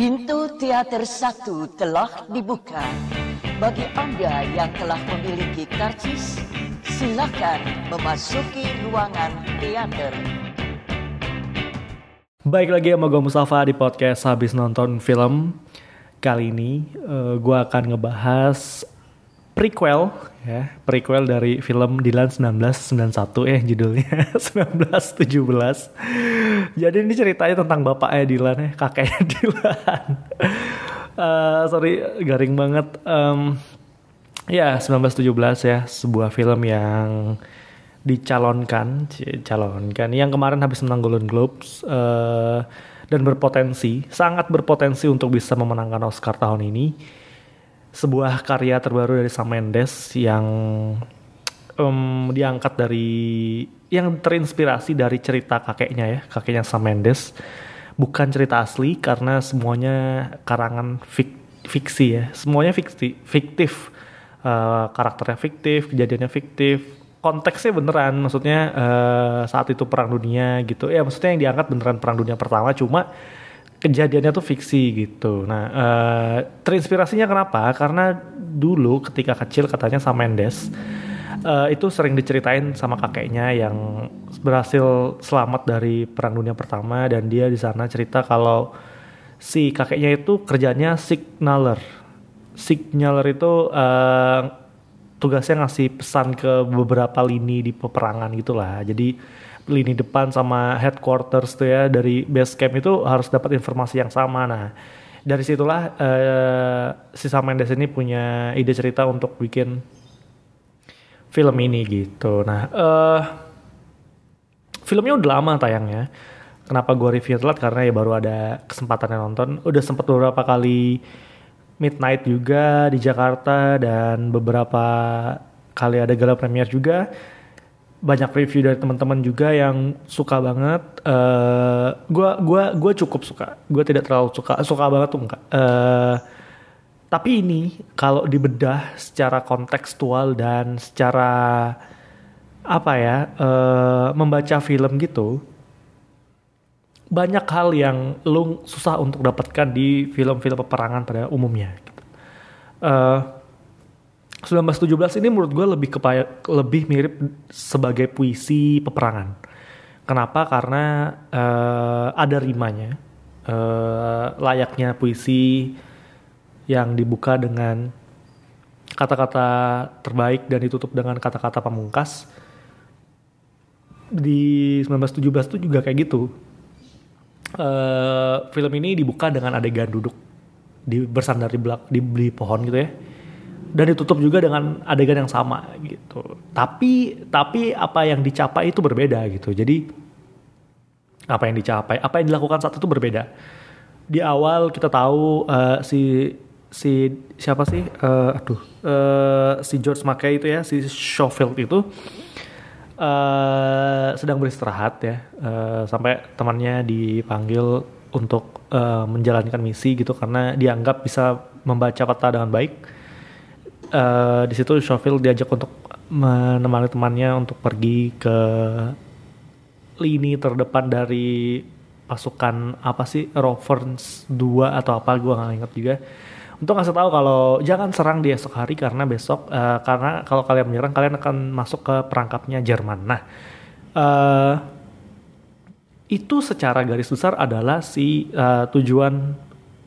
Pintu teater satu telah dibuka. Bagi Anda yang telah memiliki karcis, silakan memasuki ruangan teater. Baik lagi sama gue Mustafa di podcast habis nonton film. Kali ini uh, gue akan ngebahas prequel ya, prequel dari film Dilan 1991 eh judulnya 1917. Jadi ini ceritanya tentang bapaknya Dilan ya, kakeknya Dilan. uh, sorry garing banget. Um, ya 1917 ya, sebuah film yang dicalonkan, calonkan yang kemarin habis menang Golden Globes uh, dan berpotensi, sangat berpotensi untuk bisa memenangkan Oscar tahun ini sebuah karya terbaru dari Sam Mendes yang um, diangkat dari yang terinspirasi dari cerita kakeknya ya, kakeknya Sam Mendes. Bukan cerita asli karena semuanya karangan fik, fiksi ya, semuanya fiksi, fiktif. Uh, karakternya fiktif, kejadiannya fiktif, konteksnya beneran, maksudnya uh, saat itu perang dunia gitu. Ya maksudnya yang diangkat beneran perang dunia pertama, cuma kejadiannya tuh fiksi gitu. Nah, uh, terinspirasinya kenapa? Karena dulu ketika kecil katanya sama Mendes uh, itu sering diceritain sama kakeknya yang berhasil selamat dari Perang Dunia Pertama dan dia di sana cerita kalau si kakeknya itu kerjanya signaler. Signaler itu uh, tugasnya ngasih pesan ke beberapa lini di peperangan gitulah. Jadi lini depan sama headquarters tuh ya dari base camp itu harus dapat informasi yang sama. Nah, dari situlah uh, si Sam Mendes ini punya ide cerita untuk bikin film ini gitu. Nah, uh, filmnya udah lama tayangnya. Kenapa gue review telat? Karena ya baru ada kesempatan yang nonton. Udah sempet beberapa kali midnight juga di Jakarta dan beberapa kali ada gala premier juga banyak review dari teman-teman juga yang suka banget. Uh, gua gua gua cukup suka. Gua tidak terlalu suka. Suka banget tuh enggak. Uh, tapi ini kalau dibedah secara kontekstual dan secara apa ya uh, membaca film gitu banyak hal yang lu susah untuk dapatkan di film-film peperangan pada umumnya. Uh, 1917 ini menurut gue lebih kepaya, lebih mirip sebagai puisi peperangan. Kenapa? Karena uh, ada rimanya, uh, layaknya puisi yang dibuka dengan kata-kata terbaik dan ditutup dengan kata-kata pamungkas. Di 1917 itu juga kayak gitu. Uh, film ini dibuka dengan adegan duduk di bersandar di, belak, di, di pohon gitu ya dan ditutup juga dengan adegan yang sama gitu. Tapi tapi apa yang dicapai itu berbeda gitu. Jadi apa yang dicapai, apa yang dilakukan saat itu berbeda. Di awal kita tahu uh, si si siapa sih? Uh, aduh, uh, si George Mackay itu ya, si Schofield itu uh, sedang beristirahat ya, uh, sampai temannya dipanggil untuk uh, menjalankan misi gitu karena dianggap bisa membaca peta dengan baik uh, di situ Schofield diajak untuk menemani temannya untuk pergi ke lini terdepan dari pasukan apa sih Rovers 2 atau apa gue nggak inget juga untuk ngasih tahu kalau jangan serang di esok hari karena besok uh, karena kalau kalian menyerang kalian akan masuk ke perangkapnya Jerman. Nah uh, itu secara garis besar adalah si uh, tujuan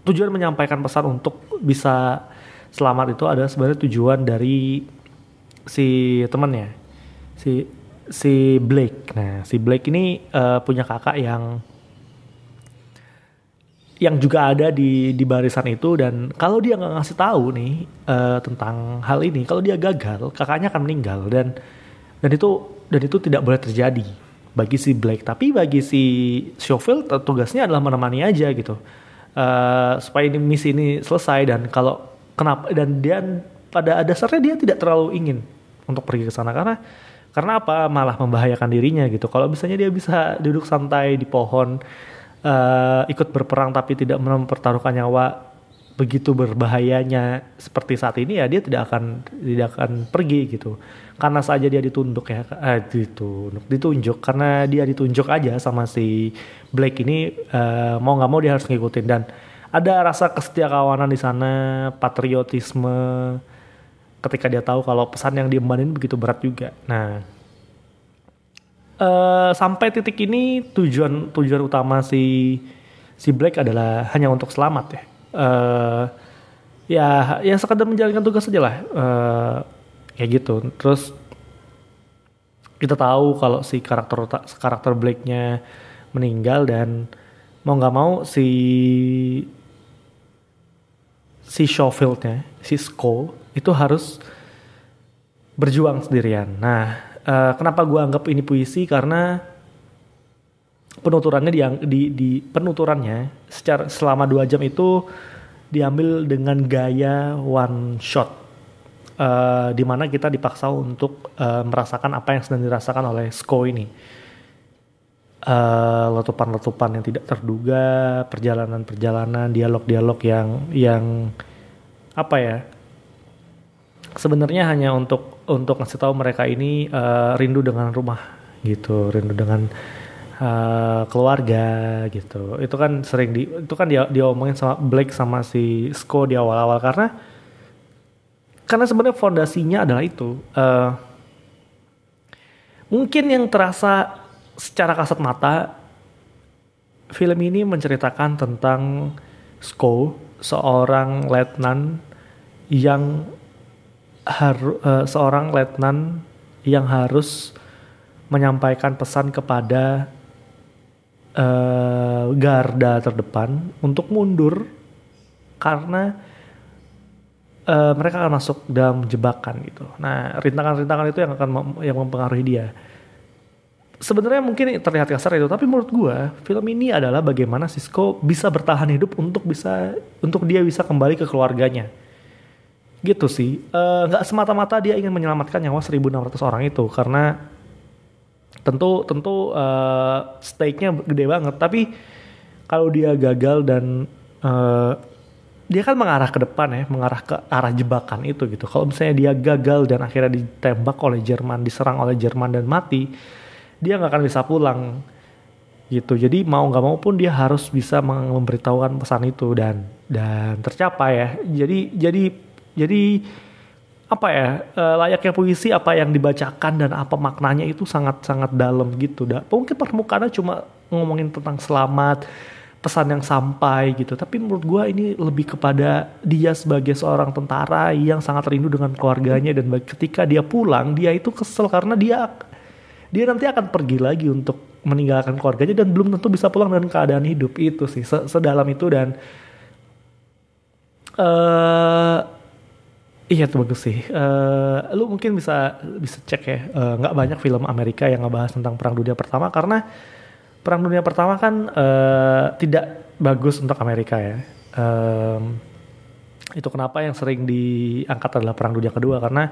tujuan menyampaikan pesan untuk bisa selamat itu adalah sebenarnya tujuan dari si temannya si si Blake. Nah si Blake ini uh, punya kakak yang yang juga ada di di barisan itu. Dan kalau dia nggak ngasih tahu nih uh, tentang hal ini kalau dia gagal kakaknya akan meninggal. Dan dan itu dan itu tidak boleh terjadi bagi si Blake. Tapi bagi si Schofield tugasnya adalah menemani aja gitu. Uh, supaya ini misi ini selesai. Dan kalau kenapa? Dan dia pada dasarnya dia tidak terlalu ingin untuk pergi ke sana. Karena karena apa? Malah membahayakan dirinya gitu. Kalau misalnya dia bisa duduk santai di pohon uh, ikut berperang tapi tidak mempertaruhkan nyawa begitu berbahayanya seperti saat ini ya dia tidak akan tidak akan pergi gitu. Karena saja dia ditunduk ya eh, ditunduk ditunjuk. Karena dia ditunjuk aja sama si Blake ini uh, mau nggak mau dia harus ngikutin. Dan ada rasa kesetiakawanan di sana, patriotisme ketika dia tahu kalau pesan yang diembanin begitu berat juga. Nah, uh, sampai titik ini tujuan tujuan utama si si Black adalah hanya untuk selamat ya. Uh, ya ya sekadar menjalankan tugas saja lah. Uh, kayak gitu. Terus kita tahu kalau si karakter karakter Blake-nya meninggal dan mau nggak mau si si Schofield-nya, si Sko itu harus berjuang sendirian. Nah, uh, kenapa gue anggap ini puisi? Karena penuturannya di, di, di penuturannya secara selama dua jam itu diambil dengan gaya one shot, uh, di mana kita dipaksa untuk uh, merasakan apa yang sedang dirasakan oleh Sko ini. Uh, letupan-letupan yang tidak terduga, perjalanan-perjalanan, dialog-dialog yang yang apa ya sebenarnya hanya untuk untuk ngasih tahu mereka ini uh, rindu dengan rumah gitu, rindu dengan uh, keluarga gitu. Itu kan sering di itu kan dia dia omongin sama Blake sama si Sko di awal-awal karena karena sebenarnya fondasinya adalah itu. Uh, mungkin yang terasa secara kasat mata film ini menceritakan tentang Sko, seorang letnan yang haru, uh, seorang letnan yang harus menyampaikan pesan kepada uh, garda terdepan untuk mundur karena uh, mereka akan masuk dalam jebakan gitu. Nah, rintangan-rintangan itu yang akan mem yang mempengaruhi dia. Sebenarnya mungkin terlihat kasar itu, tapi menurut gue film ini adalah bagaimana Sisko bisa bertahan hidup untuk bisa untuk dia bisa kembali ke keluarganya. Gitu sih. Eh, nggak uh, semata-mata dia ingin menyelamatkan nyawa 1.600 orang itu karena tentu tentu uh, stake-nya gede banget. Tapi kalau dia gagal dan uh, dia kan mengarah ke depan ya mengarah ke arah jebakan itu gitu. Kalau misalnya dia gagal dan akhirnya ditembak oleh Jerman diserang oleh Jerman dan mati dia nggak akan bisa pulang gitu. Jadi mau nggak mau pun dia harus bisa memberitahukan pesan itu dan dan tercapai ya. Jadi jadi jadi apa ya uh, layaknya puisi apa yang dibacakan dan apa maknanya itu sangat sangat dalam gitu. Dah mungkin permukaannya cuma ngomongin tentang selamat pesan yang sampai gitu. Tapi menurut gue ini lebih kepada dia sebagai seorang tentara yang sangat rindu dengan keluarganya dan ketika dia pulang dia itu kesel karena dia dia nanti akan pergi lagi untuk meninggalkan keluarganya dan belum tentu bisa pulang dengan keadaan hidup itu sih sedalam itu dan uh, Iya tuh bagus sih. Uh, lu mungkin bisa bisa cek ya. Uh, nggak banyak film Amerika yang ngebahas tentang Perang Dunia Pertama karena Perang Dunia Pertama kan uh, tidak bagus untuk Amerika ya. Um, itu kenapa yang sering diangkat adalah Perang Dunia Kedua karena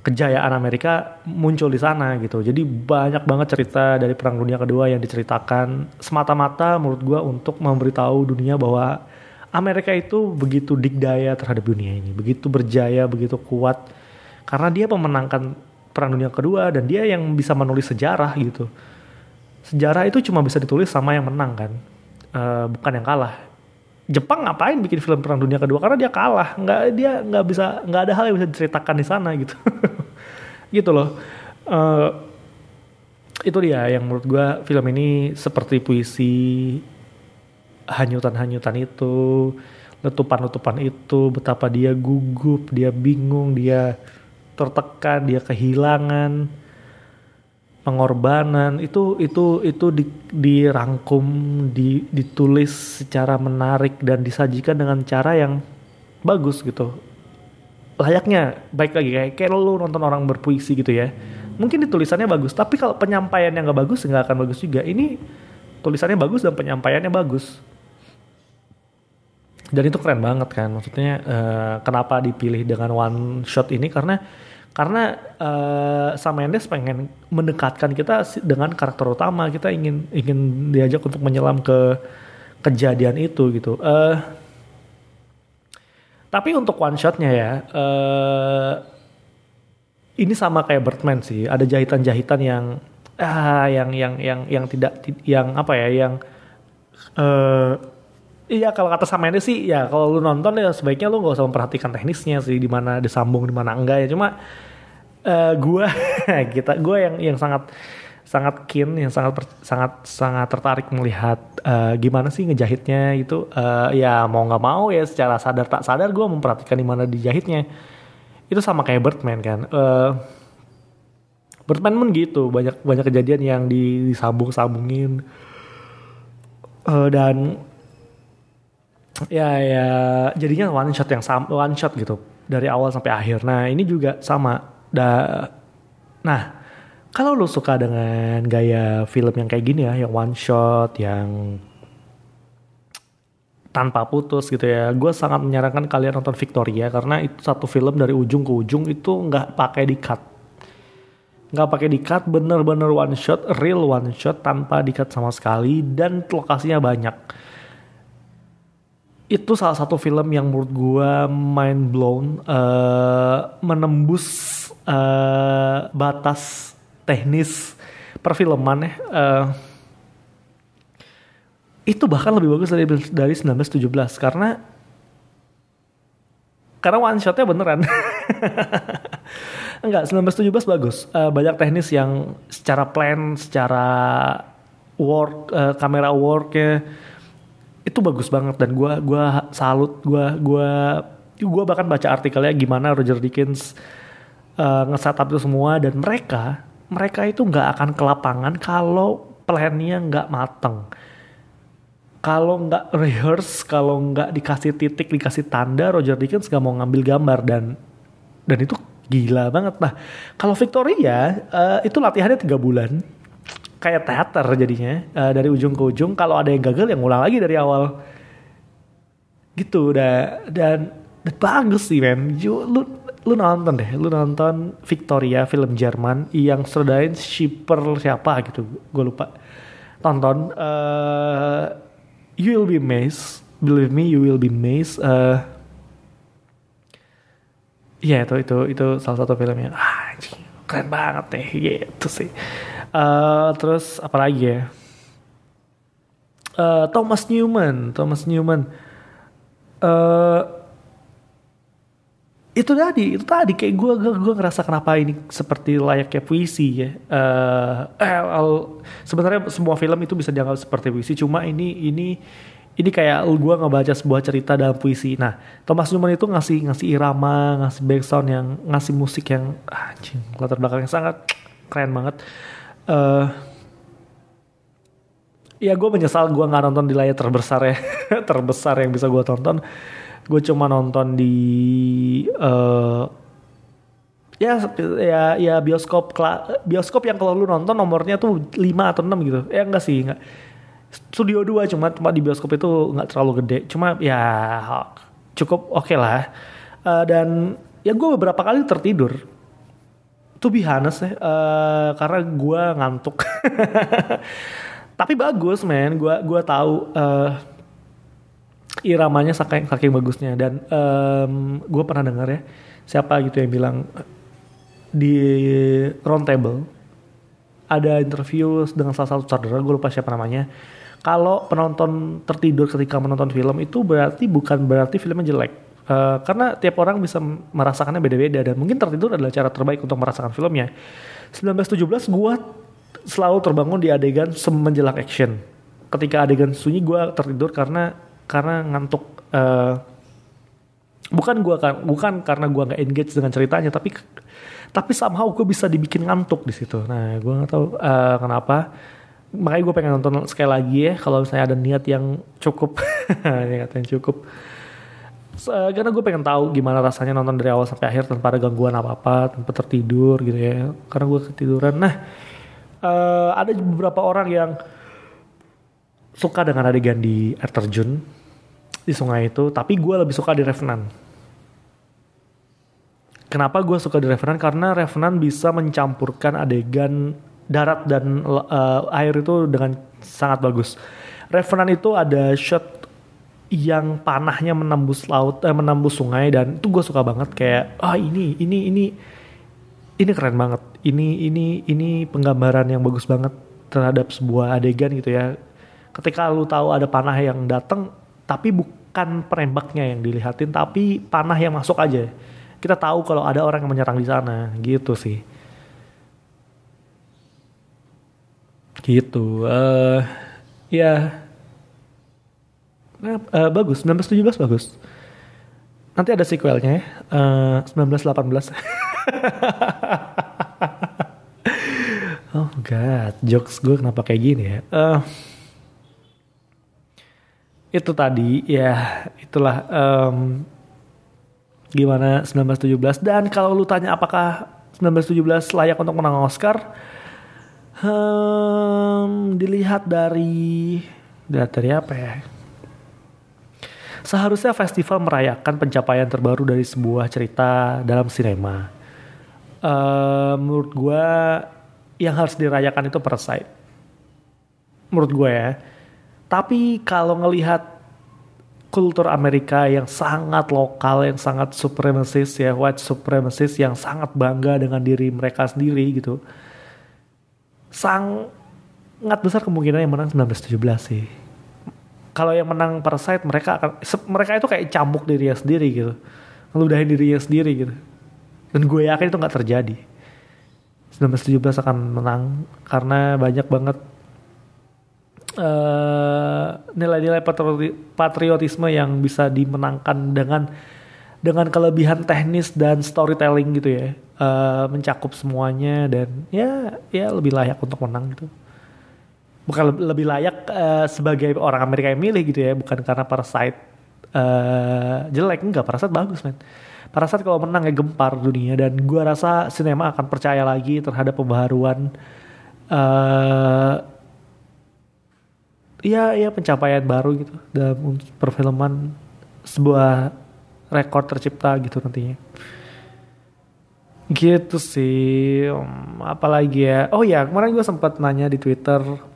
kejayaan Amerika muncul di sana gitu. Jadi banyak banget cerita dari Perang Dunia Kedua yang diceritakan semata-mata menurut gua untuk memberitahu dunia bahwa Amerika itu begitu dikdaya terhadap dunia ini, begitu berjaya, begitu kuat karena dia memenangkan perang dunia kedua dan dia yang bisa menulis sejarah gitu. Sejarah itu cuma bisa ditulis sama yang menang kan, uh, bukan yang kalah. Jepang ngapain bikin film perang dunia kedua? Karena dia kalah, nggak dia nggak bisa nggak ada hal yang bisa diceritakan di sana gitu, gitu loh. Uh, itu dia yang menurut gue film ini seperti puisi hanyutan-hanyutan itu, letupan-letupan itu, betapa dia gugup, dia bingung, dia tertekan, dia kehilangan, pengorbanan itu itu itu di, dirangkum, di, ditulis secara menarik dan disajikan dengan cara yang bagus gitu. Layaknya baik lagi kayak kayak lu nonton orang berpuisi gitu ya. Mungkin ditulisannya bagus, tapi kalau penyampaiannya nggak bagus nggak akan bagus juga. Ini tulisannya bagus dan penyampaiannya bagus dan itu keren banget kan maksudnya uh, kenapa dipilih dengan one shot ini karena karena uh, Sam Mendes pengen mendekatkan kita dengan karakter utama. Kita ingin ingin diajak untuk menyelam ke kejadian itu gitu. Uh, tapi untuk one shotnya ya uh, ini sama kayak Birdman sih. Ada jahitan-jahitan yang ah yang yang yang yang tidak yang apa ya yang uh, Iya kalau kata sama ini sih ya kalau lu nonton ya sebaiknya lu gak usah memperhatikan teknisnya sih di mana disambung di mana enggak ya. Cuma uh, gua kita gue yang yang sangat sangat keen yang sangat sangat sangat tertarik melihat uh, gimana sih ngejahitnya itu. Uh, ya mau nggak mau ya secara sadar tak sadar gue memperhatikan di mana dijahitnya. Itu sama kayak Birdman kan. Uh, Birdman pun gitu banyak banyak kejadian yang disambung sambungin uh, dan ya ya jadinya one shot yang sama one shot gitu dari awal sampai akhir. Nah ini juga sama. Da nah kalau lo suka dengan gaya film yang kayak gini ya yang one shot yang tanpa putus gitu ya gue sangat menyarankan kalian nonton Victoria karena itu satu film dari ujung ke ujung itu nggak pakai di cut nggak pakai di cut bener-bener one shot real one shot tanpa di cut sama sekali dan lokasinya banyak itu salah satu film yang menurut gue mind blown uh, menembus uh, batas teknis perfilman ya uh, itu bahkan lebih bagus dari dari 1917 karena karena one shotnya beneran. Enggak 1917 bagus. Uh, banyak teknis yang secara plan secara work uh, kamera worknya itu bagus banget dan gue gua salut gue gua gue bahkan baca artikelnya gimana Roger Dickens uh, nge-setup itu semua dan mereka mereka itu nggak akan ke lapangan kalau plannya nggak mateng. Kalau nggak rehearse kalau nggak dikasih titik dikasih tanda Roger Dickens nggak mau ngambil gambar dan dan itu gila banget. Nah kalau Victoria uh, itu latihannya tiga bulan kayak teater jadinya uh, dari ujung ke ujung. Kalau ada yang gagal yang ngulang lagi dari awal. Gitu udah dan, dan bagus sih men. Lu lu nonton deh lu nonton Victoria film Jerman yang sutradarin shipper siapa gitu gue lupa. Tonton uh, you will be amazed believe me you will be amazed uh, ya yeah, itu itu itu salah satu film yang ah, keren banget deh gitu sih Uh, terus apa lagi ya? Uh, Thomas Newman, Thomas Newman. Uh, itu tadi, itu tadi kayak gue gue gue ngerasa kenapa ini seperti layaknya puisi ya. Uh, eh, sebenarnya semua film itu bisa dianggap seperti puisi, cuma ini ini ini kayak gue ngebaca sebuah cerita dalam puisi. Nah, Thomas Newman itu ngasih ngasih irama, ngasih background yang ngasih musik yang anjing latar belakang yang sangat keren banget uh, ya gue menyesal gue nggak nonton di layar terbesar ya terbesar yang bisa gue tonton. Gue cuma nonton di uh, ya ya ya bioskop bioskop yang kalau lu nonton nomornya tuh 5 atau 6 gitu. Ya enggak sih enggak. Studio 2 cuma cuma di bioskop itu nggak terlalu gede. Cuma ya cukup oke okay lah. Uh, dan ya gue beberapa kali tertidur to be honest ya, uh, karena gue ngantuk. Tapi bagus men, gue gua tahu uh, iramanya saking saking bagusnya. Dan um, gue pernah dengar ya siapa gitu yang bilang di round table ada interview dengan salah satu saudara gue lupa siapa namanya. Kalau penonton tertidur ketika menonton film itu berarti bukan berarti filmnya jelek Uh, karena tiap orang bisa merasakannya beda-beda dan mungkin tertidur adalah cara terbaik untuk merasakan filmnya. 1917 gue selalu terbangun di adegan semenjelang action. Ketika adegan sunyi gue tertidur karena karena ngantuk. Uh, bukan gua kan bukan karena gue nggak engage dengan ceritanya tapi tapi somehow gue bisa dibikin ngantuk di situ. Nah gue nggak tahu uh, kenapa. Makanya gue pengen nonton sekali lagi ya kalau misalnya ada niat yang cukup, niat yang cukup uh, karena gue pengen tahu gimana rasanya nonton dari awal sampai akhir tanpa ada gangguan apa apa tanpa tertidur gitu ya. Karena gue ketiduran. Nah uh, ada beberapa orang yang suka dengan adegan di air terjun di sungai itu. Tapi gue lebih suka di Revenant. Kenapa gue suka di Revenant? Karena Revenant bisa mencampurkan adegan darat dan uh, air itu dengan sangat bagus. Revenant itu ada shot yang panahnya menembus laut eh, menembus sungai dan itu gue suka banget kayak ah oh, ini ini ini ini keren banget. Ini ini ini penggambaran yang bagus banget terhadap sebuah adegan gitu ya. Ketika lu tahu ada panah yang datang tapi bukan penembaknya yang dilihatin tapi panah yang masuk aja. Kita tahu kalau ada orang yang menyerang di sana gitu sih. Gitu uh, ya nah, uh, bagus 1917 bagus. Nanti ada sequelnya ya uh, 1918 oh god jokes gue kenapa kayak gini ya? Uh, itu tadi ya itulah um, gimana 1917 dan kalau lu tanya apakah 1917 layak untuk menang Oscar um, dilihat dari dari apa ya seharusnya festival merayakan pencapaian terbaru dari sebuah cerita dalam sinema uh, menurut gue yang harus dirayakan itu Parasite menurut gue ya tapi kalau ngelihat kultur Amerika yang sangat lokal, yang sangat supremacist ya, white supremacist yang sangat bangga dengan diri mereka sendiri gitu. Sangat besar kemungkinan yang menang 1917 sih. Kalau yang menang Parasite mereka akan mereka itu kayak cambuk dirinya sendiri gitu. Ngeludahin dirinya sendiri gitu. Dan gue yakin itu nggak terjadi. 1917 akan menang karena banyak banget Eh, nilai-nilai uh, patriotisme yang bisa dimenangkan dengan dengan kelebihan teknis dan storytelling gitu ya uh, mencakup semuanya dan ya ya lebih layak untuk menang gitu bukan lebih layak uh, sebagai orang Amerika yang milih gitu ya bukan karena Parasite uh, jelek. Enggak Parasite bagus men. Parasite kalau menang ya gempar dunia dan gua rasa sinema akan percaya lagi terhadap pembaharuan uh, ya ya pencapaian baru gitu dalam perfilman sebuah rekor tercipta gitu nantinya. Gitu sih um, apalagi ya. Oh ya kemarin gue sempat nanya di twitter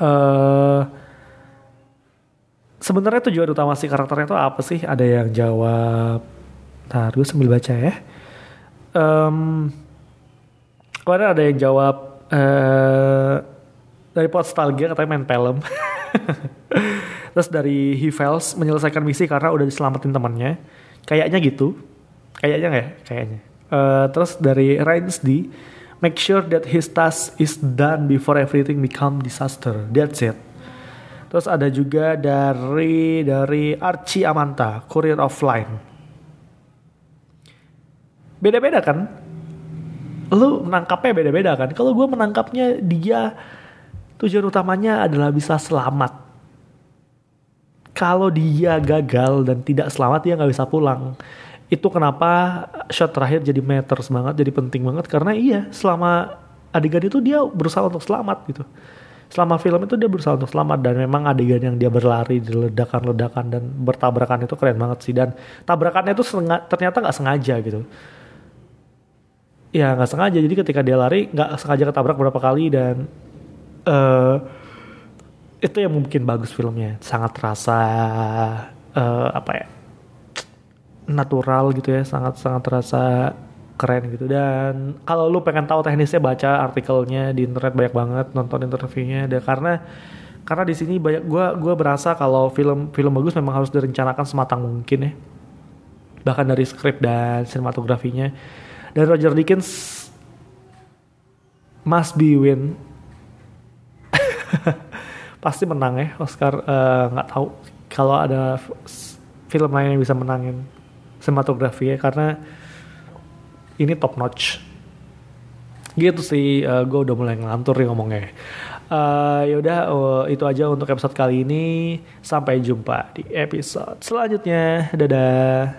uh, sebenarnya tujuan utama si karakternya itu apa sih ada yang jawab Ntar gue sambil baca ya um, kemarin ada yang jawab uh, dari Nostalgia katanya main film. Terus dari Fails menyelesaikan misi karena udah diselamatin temannya. Kayaknya gitu. Kayaknya nggak ya? Kayaknya. Uh, terus dari Reigns D, make sure that his task is done before everything become disaster. That's it. Terus ada juga dari dari Archie Amanta, Courier of Line. Beda-beda kan? Lu menangkapnya beda-beda kan? Kalau gue menangkapnya dia tujuan utamanya adalah bisa selamat. Kalau dia gagal dan tidak selamat dia nggak bisa pulang. Itu kenapa shot terakhir jadi matters banget, jadi penting banget. Karena iya selama adegan itu dia berusaha untuk selamat gitu. Selama film itu dia berusaha untuk selamat dan memang adegan yang dia berlari di ledakan-ledakan dan bertabrakan itu keren banget sih. Dan tabrakannya itu ternyata nggak sengaja gitu. Ya nggak sengaja. Jadi ketika dia lari nggak sengaja ketabrak berapa kali dan uh, itu yang mungkin bagus filmnya. Sangat terasa uh, apa ya natural gitu ya sangat sangat terasa keren gitu. Dan kalau lu pengen tahu teknisnya baca artikelnya di internet banyak banget nonton interviewnya. Dan karena karena di sini banyak gua gua berasa kalau film film bagus memang harus direncanakan sematang mungkin ya. Bahkan dari skrip dan sinematografinya. Dan Roger Dickens must be win. Pasti menang ya Oscar. Eh, nggak uh, tahu. Kalau ada film lain yang bisa menangin sinematografi ya karena ini top notch. Gitu sih uh, eh, gue udah mulai ngelantur nih ngomongnya. Uh, ya udah uh, itu aja untuk episode kali ini. Sampai jumpa di episode selanjutnya. Dadah